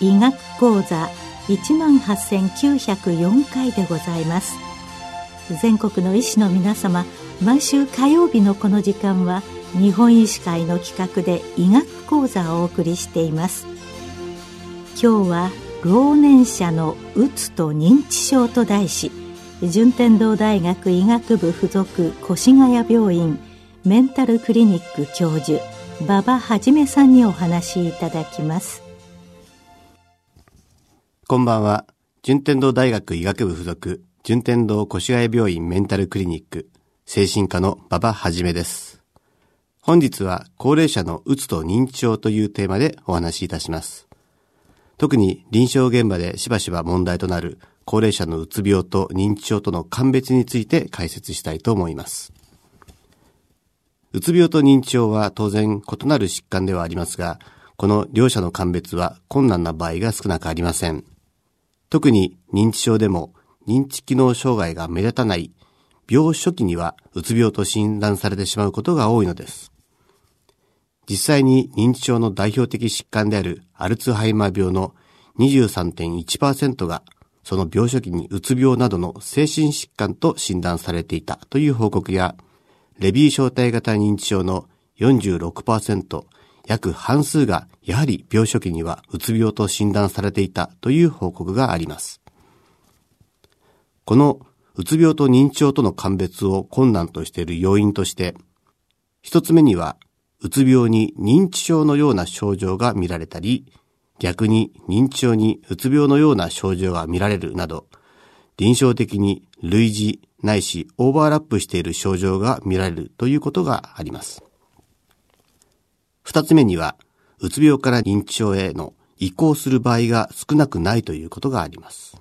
医学講座一万八千九百四回でございます。全国の医師の皆様毎週火曜日のこの時間は日本医師会の企画で医学講座をお送りしています。今日は老年者のうつと認知症と題し順天堂大学医学部附属越谷病院メンタルクリニック教授馬場はじめさんにお話しいただきます。こんばんは。順天堂大学医学部附属順天堂越谷病院メンタルクリニック精神科の馬場はじめです。本日は高齢者のうつと認知症というテーマでお話しいたします特に臨床現場でしばしば問題となる高齢者のうつ病と認知症との鑑別について解説したいと思います。うつ病と認知症は当然異なる疾患ではありますが、この両者の鑑別は困難な場合が少なくありません。特に認知症でも認知機能障害が目立たない病初期にはうつ病と診断されてしまうことが多いのです。実際に認知症の代表的疾患であるアルツハイマー病の23.1%がその病初期にうつ病などの精神疾患と診断されていたという報告や、レビー小体型認知症の46%、約半数がやはり病初期にはうつ病と診断されていたという報告があります。このうつ病と認知症との鑑別を困難としている要因として、一つ目には、うつ病に認知症のような症状が見られたり、逆に認知症にうつ病のような症状が見られるなど、臨床的に類似ないしオーバーラップしている症状が見られるということがあります。二つ目には、うつ病から認知症への移行する場合が少なくないということがあります。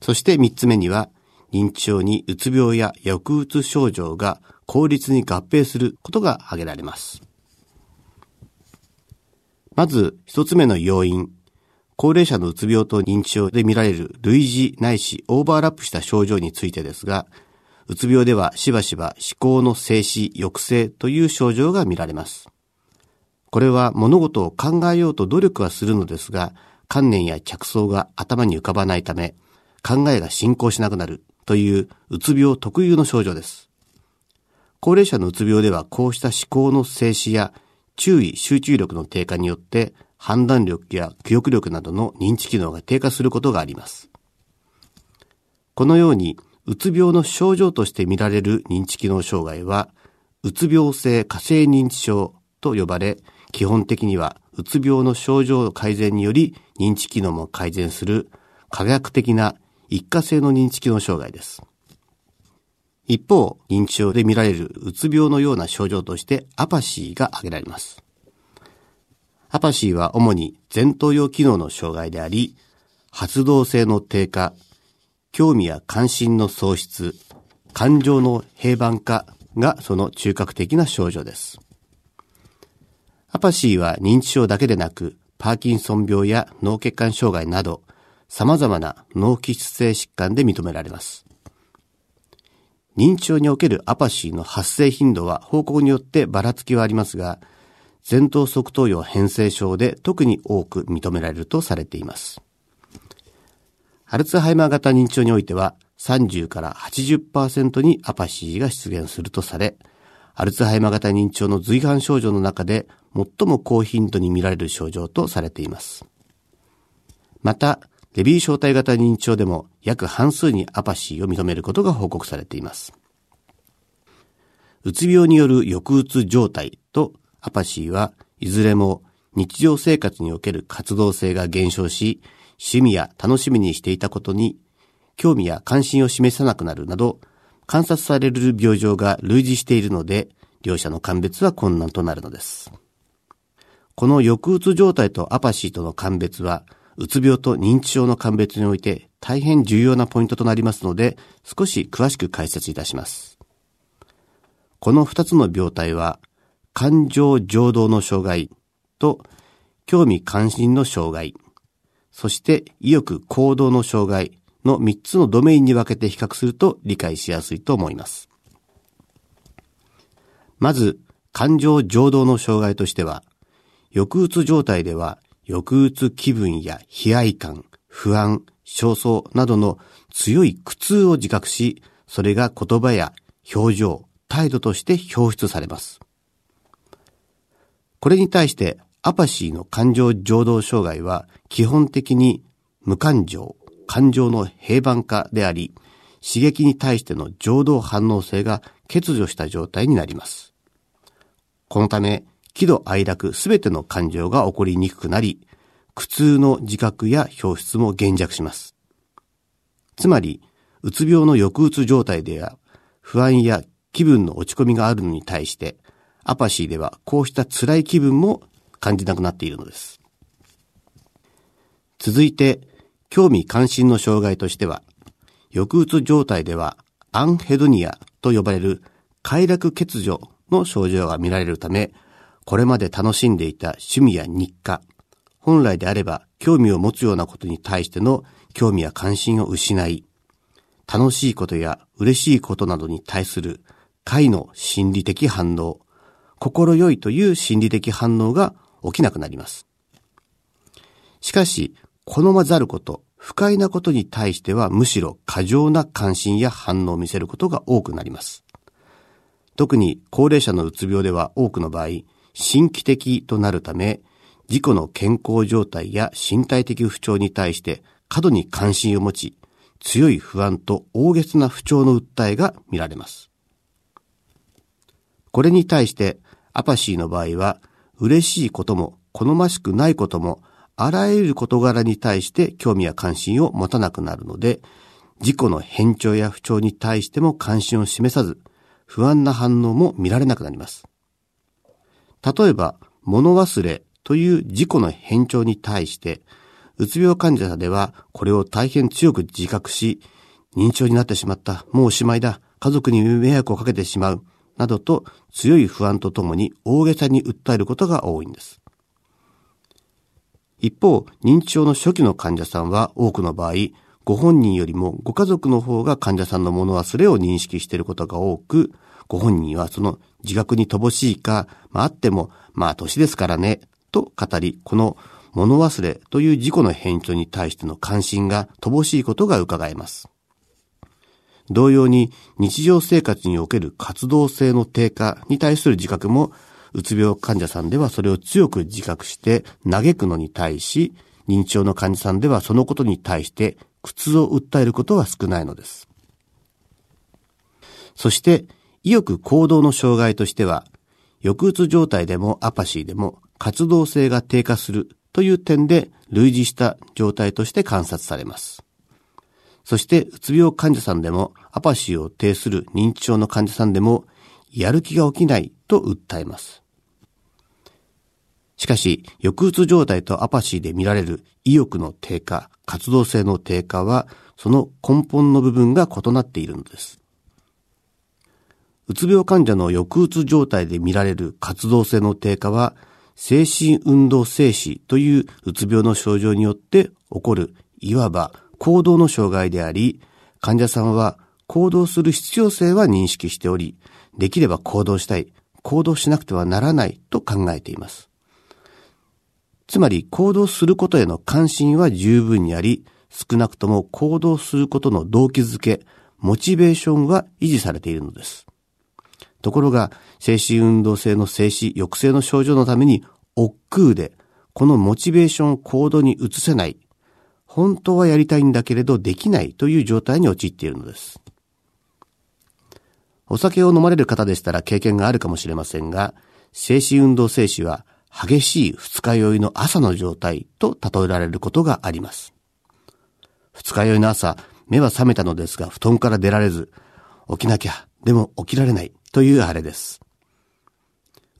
そして三つ目には、認知症にうつ病や抑うつ症状が効率に合併することが挙げられます。まず、一つ目の要因。高齢者のうつ病と認知症で見られる類似ないしオーバーラップした症状についてですが、うつ病ではしばしば思考の静止、抑制という症状が見られます。これは物事を考えようと努力はするのですが、観念や着想が頭に浮かばないため、考えが進行しなくなるといううつ病特有の症状です。高齢者のうつ病ではこうした思考の静止や注意、集中力の低下によって判断力や記憶力などの認知機能が低下することがあります。このように、うつ病の症状として見られる認知機能障害は、うつ病性火星認知症と呼ばれ、基本的にはうつ病の症状改善により認知機能も改善する科学的な一過性の認知機能障害です。一方、認知症で見られるうつ病のような症状としてアパシーが挙げられます。アパシーは主に前頭葉機能の障害であり、発動性の低下、興味や関心の喪失、感情の平板化がその中核的な症状です。アパシーは認知症だけでなく、パーキンソン病や脳血管障害など、様々な脳気質性疾患で認められます。認知症におけるアパシーの発生頻度は報告によってばらつきはありますが、前頭側頭葉変性症で特に多く認められるとされています。アルツハイマー型認知症においては30から80%にアパシーが出現するとされ、アルツハイマー型認知症の随伴症状の中で最も高頻度に見られる症状とされています。また、レビー小体型認知症でも約半数にアパシーを認めることが報告されています。うつ病による抑うつ状態とアパシーはいずれも日常生活における活動性が減少し、趣味や楽しみにしていたことに興味や関心を示さなくなるなど、観察される病状が類似しているので、両者の鑑別は困難となるのです。この抑うつ状態とアパシーとの鑑別は、うつ病と認知症の鑑別において大変重要なポイントとなりますので、少し詳しく解説いたします。この二つの病態は、感情情動の障害と興味関心の障害、そして意欲行動の障害の3つのドメインに分けて比較すると理解しやすいと思います。まず、感情情動の障害としては、抑うつ状態では抑うつ気分や悲哀感、不安、焦燥などの強い苦痛を自覚し、それが言葉や表情、態度として表出されます。これに対してアパシーの感情情動障害は基本的に無感情、感情の平板化であり、刺激に対しての情動反応性が欠如した状態になります。このため、喜怒哀楽すべての感情が起こりにくくなり、苦痛の自覚や表出も減弱します。つまり、うつ病の抑うつ状態では、不安や気分の落ち込みがあるのに対して、アパシーではこうした辛い気分も感じなくなっているのです。続いて、興味関心の障害としては、抑うつ状態ではアンヘドニアと呼ばれる快楽欠如の症状が見られるため、これまで楽しんでいた趣味や日課、本来であれば興味を持つようなことに対しての興味や関心を失い、楽しいことや嬉しいことなどに対する快の心理的反応、心よいという心理的反応が起きなくなります。しかし、好まざること、不快なことに対してはむしろ過剰な関心や反応を見せることが多くなります。特に高齢者のうつ病では多くの場合、新規的となるため、自己の健康状態や身体的不調に対して過度に関心を持ち、強い不安と大げさな不調の訴えが見られます。これに対してアパシーの場合は嬉しいことも好ましくないこともあらゆる事柄に対して興味や関心を持たなくなるので自己の変調や不調に対しても関心を示さず不安な反応も見られなくなります。例えば物忘れという自己の変調に対してうつ病患者ではこれを大変強く自覚し認知症になってしまった、もうおしまいだ、家族に迷惑をかけてしまう、などと強い不安とともに大げさに訴えることが多いんです。一方、認知症の初期の患者さんは多くの場合、ご本人よりもご家族の方が患者さんの物忘れを認識していることが多く、ご本人はその自覚に乏しいか、まあ、あっても、まあ年ですからね、と語り、この物忘れという自己の変調に対しての関心が乏しいことが伺えます。同様に日常生活における活動性の低下に対する自覚も、うつ病患者さんではそれを強く自覚して嘆くのに対し、認知症の患者さんではそのことに対して苦痛を訴えることは少ないのです。そして、意欲行動の障害としては、抑うつ状態でもアパシーでも活動性が低下するという点で類似した状態として観察されます。そして、うつ病患者さんでも、アパシーを呈する認知症の患者さんでも、やる気が起きないと訴えます。しかし、抑うつ状態とアパシーで見られる意欲の低下、活動性の低下は、その根本の部分が異なっているのです。うつ病患者の抑うつ状態で見られる活動性の低下は、精神運動静止といううつ病の症状によって起こる、いわば行動の障害であり、患者さんは行動する必要性は認識しており、できれば行動したい、行動しなくてはならないと考えています。つまり行動することへの関心は十分にあり、少なくとも行動することの動機づけ、モチベーションは維持されているのです。ところが、精神運動性の静止、抑制の症状のために、億劫で、このモチベーションを行動に移せない、本当はやりたいんだけれどできないという状態に陥っているのです。お酒を飲まれる方でしたら経験があるかもしれませんが、精神運動静止は激しい二日酔いの朝の状態と例えられることがあります。二日酔いの朝、目は覚めたのですが布団から出られず、起きなきゃ、でも起きられないというあれです。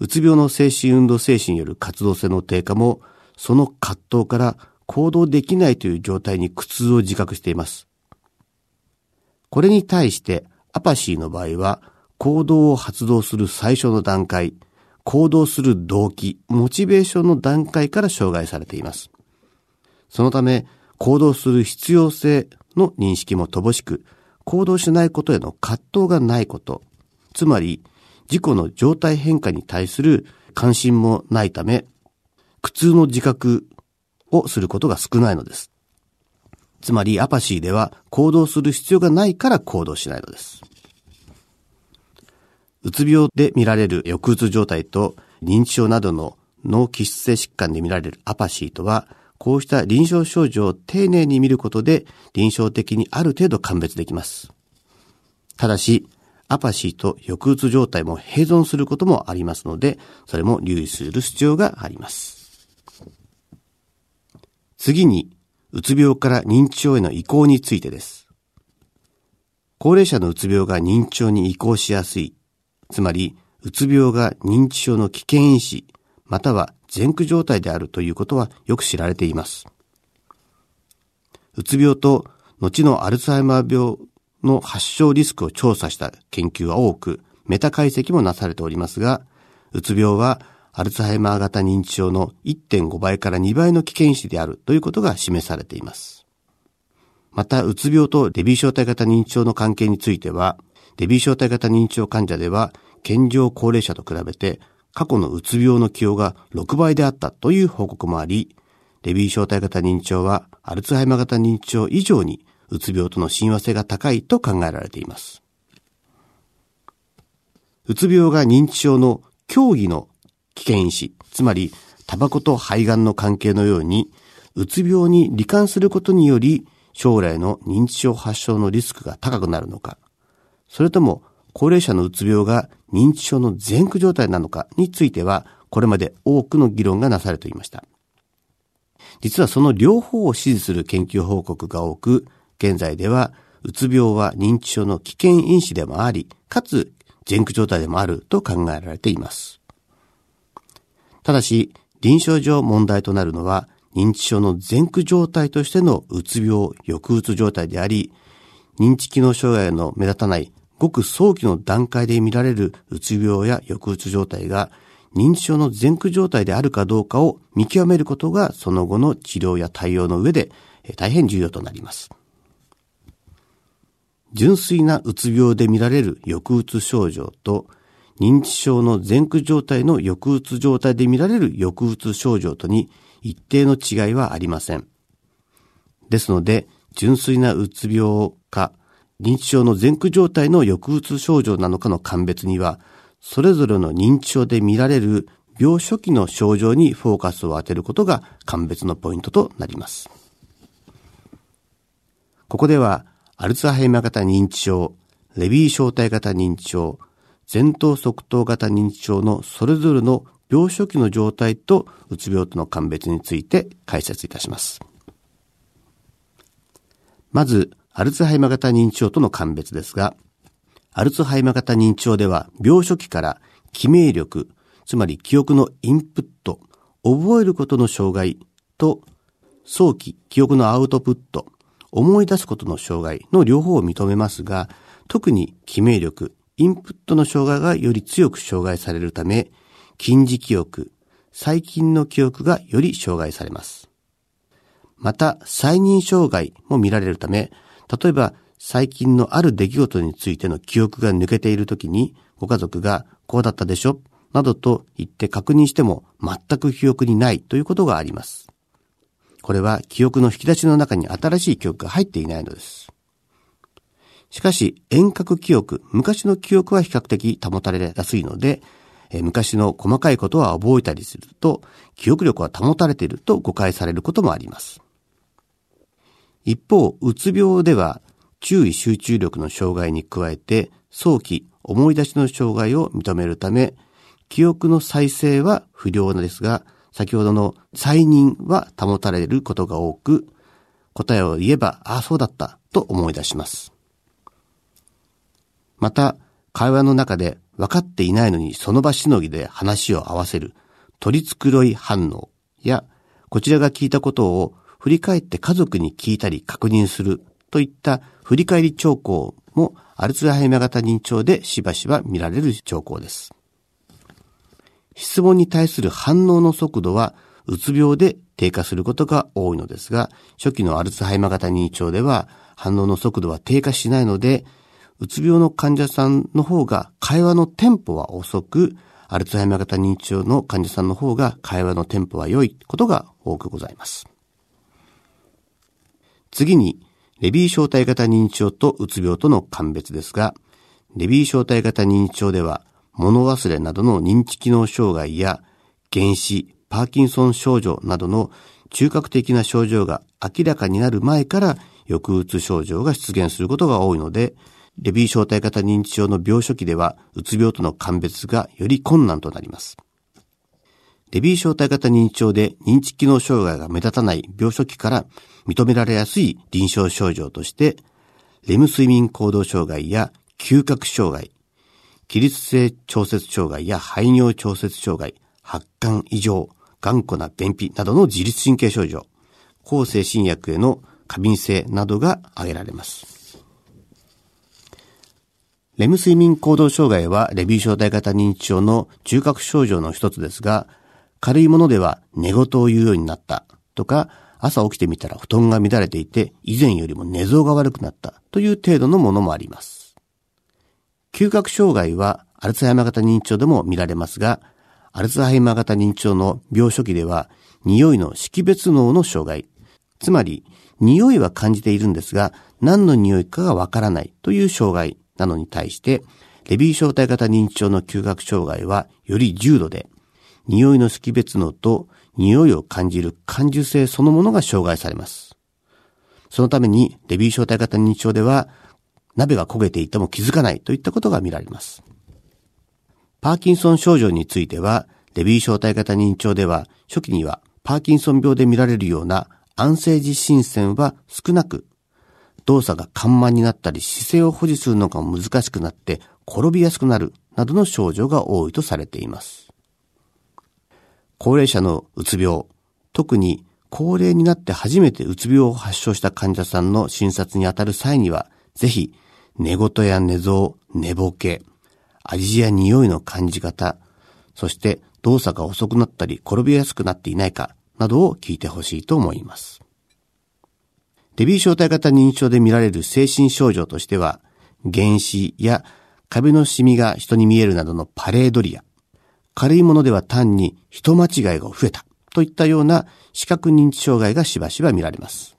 うつ病の精神運動精神による活動性の低下も、その葛藤から行動できないという状態に苦痛を自覚しています。これに対してアパシーの場合は行動を発動する最初の段階、行動する動機、モチベーションの段階から障害されています。そのため、行動する必要性の認識も乏しく、行動しないことへの葛藤がないこと、つまり、自己の状態変化に対する関心もないため、苦痛の自覚をすることが少ないのです。つまり、アパシーでは行動する必要がないから行動しないのです。うつ病で見られる抑うつ状態と認知症などの脳気質性疾患で見られるアパシーとは、こうした臨床症状を丁寧に見ることで臨床的にある程度鑑別できます。ただし、アパシーと抑うつ状態も併存することもありますので、それも留意する必要があります。次に、うつ病から認知症への移行についてです。高齢者のうつ病が認知症に移行しやすいつまり、うつ病が認知症の危険因子、または前駆状態であるということはよく知られています。うつ病と後のアルツハイマー病の発症リスクを調査した研究は多く、メタ解析もなされておりますが、うつ病はアルツハイマー型認知症の1.5倍から2倍の危険因子であるということが示されています。また、うつ病とレビー小体型認知症の関係については、デビー小体型認知症患者では、健常高齢者と比べて、過去のうつ病の起用が6倍であったという報告もあり、レビー小体型認知症はアルツハイマー型認知症以上にうつ病との親和性が高いと考えられています。うつ病が認知症の競技の危険因子、つまりタバコと肺がんの関係のように、うつ病に罹患することにより将来の認知症発症のリスクが高くなるのか、それとも高齢者のうつ病が認知症の前駆状態なのかについては、これまで多くの議論がなされていました。実はその両方を支持する研究報告が多く、現在では、うつ病は認知症の危険因子でもあり、かつ前駆状態でもあると考えられています。ただし、臨床上問題となるのは、認知症の前駆状態としてのうつ病、抑うつ状態であり、認知機能障害の目立たないごく早期の段階で見られるうつ病や抑うつ状態が認知症の前駆状態であるかどうかを見極めることがその後の治療や対応の上で大変重要となります。純粋なうつ病で見られる抑うつ症状と認知症の前駆状態の抑うつ状態で見られる抑うつ症状とに一定の違いはありません。ですので、純粋なうつ病か認知症の前駆状態の抑うつ症状なのかの鑑別には、それぞれの認知症で見られる病初期の症状にフォーカスを当てることが鑑別のポイントとなります。ここでは、アルツハイマー型認知症、レビー小体型認知症、前頭側頭型認知症のそれぞれの病初期の状態とうつ病との鑑別について解説いたします。まず、アルツハイマー型認知症との鑑別ですが、アルツハイマー型認知症では病初期から記名力、つまり記憶のインプット、覚えることの障害と早期記憶のアウトプット、思い出すことの障害の両方を認めますが、特に記名力、インプットの障害がより強く障害されるため、近似記憶、最近の記憶がより障害されます。また、再認障害も見られるため、例えば、最近のある出来事についての記憶が抜けているときに、ご家族がこうだったでしょなどと言って確認しても全く記憶にないということがあります。これは記憶の引き出しの中に新しい記憶が入っていないのです。しかし、遠隔記憶、昔の記憶は比較的保たれやすいので、昔の細かいことは覚えたりすると、記憶力は保たれていると誤解されることもあります。一方、うつ病では注意集中力の障害に加えて早期思い出しの障害を認めるため、記憶の再生は不良ですが、先ほどの再認は保たれることが多く、答えを言えば、ああ、そうだったと思い出します。また、会話の中で分かっていないのにその場しのぎで話を合わせる取り繕い反応や、こちらが聞いたことを振り返って家族に聞いたり確認するといった振り返り兆候もアルツハイマー型認知症でしばしば見られる兆候です。質問に対する反応の速度は、うつ病で低下することが多いのですが、初期のアルツハイマー型認知症では、反応の速度は低下しないので、うつ病の患者さんの方が会話のテンポは遅く、アルツハイマー型認知症の患者さんの方が会話のテンポは良いことが多くございます。次に、レビー小体型認知症とうつ病との鑑別ですが、レビー小体型認知症では、物忘れなどの認知機能障害や、原子、パーキンソン症状などの中核的な症状が明らかになる前から抑うつ症状が出現することが多いので、レビー小体型認知症の病初期では、うつ病との鑑別がより困難となります。レビー小体型認知症で認知機能障害が目立たない病初期から認められやすい臨床症状として、レム睡眠行動障害や嗅覚障害、起立性調節障害や排尿調節障害、発汗異常、頑固な便秘などの自律神経症状、抗精神薬への過敏性などが挙げられます。レム睡眠行動障害はレビュー小体型認知症の中核症状の一つですが、軽いものでは寝言を言うようになったとか、朝起きてみたら布団が乱れていて以前よりも寝相が悪くなったという程度のものもあります。嗅覚障害はアルツハイマー型認知症でも見られますが、アルツハイマー型認知症の病初期では匂いの識別脳の障害、つまり匂いは感じているんですが何の匂いかがわからないという障害なのに対して、レビー小体型認知症の嗅覚障害はより重度で、匂いの識別能と匂いを感じる感受性そのものが障害されます。そのために、レビー小体型認知症では、鍋が焦げていても気づかないといったことが見られます。パーキンソン症状については、レビー小体型認知症では、初期にはパーキンソン病で見られるような安静時心線は少なく、動作が緩慢になったり姿勢を保持するのが難しくなって転びやすくなるなどの症状が多いとされています。高齢者のうつ病、特に高齢になって初めてうつ病を発症した患者さんの診察にあたる際には、ぜひ寝言や寝相、寝ぼけ、味や匂いの感じ方、そして動作が遅くなったり転びやすくなっていないかなどを聞いてほしいと思います。レビー小体型認知症で見られる精神症状としては、原子や壁のシミが人に見えるなどのパレードリア、軽いものでは単に人間違いが増えたといったような視覚認知障害がしばしば見られます。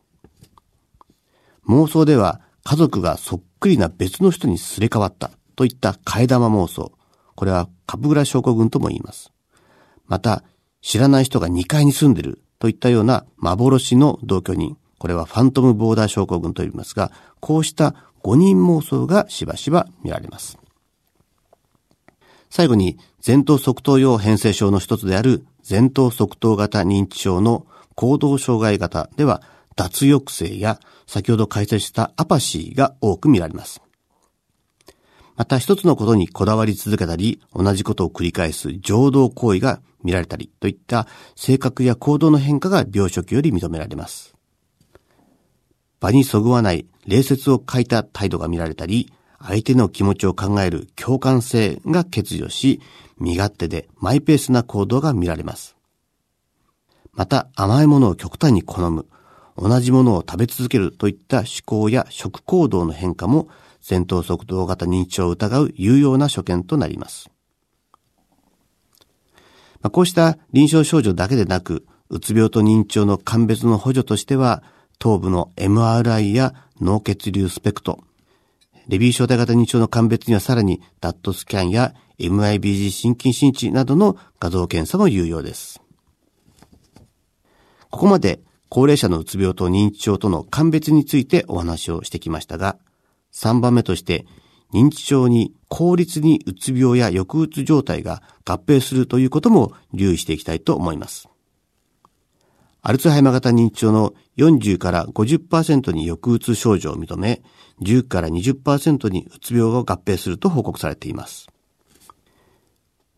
妄想では家族がそっくりな別の人にすれ替わったといった替え玉妄想。これはカブグラ症候群とも言います。また、知らない人が2階に住んでるといったような幻の同居人。これはファントムボーダー症候群と言いますが、こうした誤認妄想がしばしば見られます。最後に、前頭側頭葉変性症の一つである前頭側頭型認知症の行動障害型では、脱抑制や先ほど解説したアパシーが多く見られます。また一つのことにこだわり続けたり、同じことを繰り返す情動行為が見られたりといった性格や行動の変化が病初期より認められます。場にそぐわない礼節を欠いた態度が見られたり、相手の気持ちを考える共感性が欠如し、身勝手でマイペースな行動が見られます。また甘いものを極端に好む、同じものを食べ続けるといった思考や食行動の変化も戦闘速度型認知症を疑う有用な所見となります。まあ、こうした臨床症状だけでなく、うつ病と認知症の鑑別の補助としては、頭部の MRI や脳血流スペクト、レビー小体型認知症の鑑別にはさらにダットスキャンや MIBG 心筋心地などの画像検査も有用です。ここまで高齢者のうつ病と認知症との鑑別についてお話をしてきましたが、3番目として認知症に効率にうつ病や抑うつ状態が合併するということも留意していきたいと思います。アルツハイマー型認知症の40から50%に抑うつ症状を認め、10から20%にうつ病が合併すると報告されています。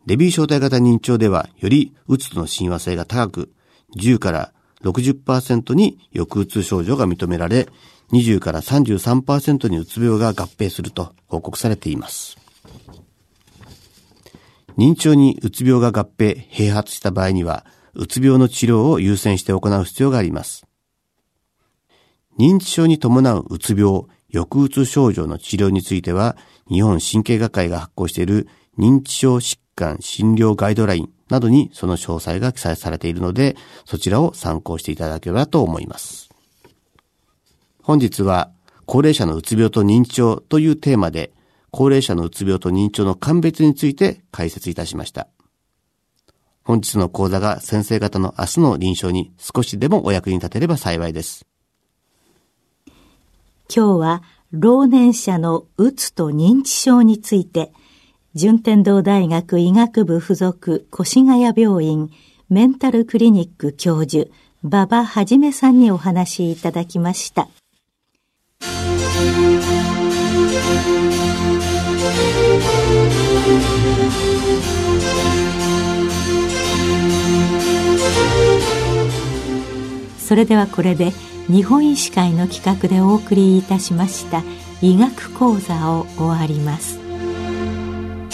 レビー小体型認知症では、よりうつとの親和性が高く、10から60%に抑うつ症状が認められ、20から33%にうつ病が合併すると報告されています。認知症にうつ病が合併、併発した場合には、うつ病の治療を優先して行う必要があります。認知症に伴ううつ病、抑うつ症状の治療については、日本神経学会が発行している認知症疾患診療ガイドラインなどにその詳細が記載されているので、そちらを参考していただければと思います。本日は、高齢者のうつ病と認知症というテーマで、高齢者のうつ病と認知症の鑑別について解説いたしました。本日の講座が先生方の明日の臨床に少しでもお役に立てれば幸いです。今日は老年者のうつと認知症について、順天堂大学医学部附属越谷病院メンタルクリニック教授、馬場はじめさんにお話いただきました。それではこれで日本医師会の企画でお送りいたしました医学講座を終わります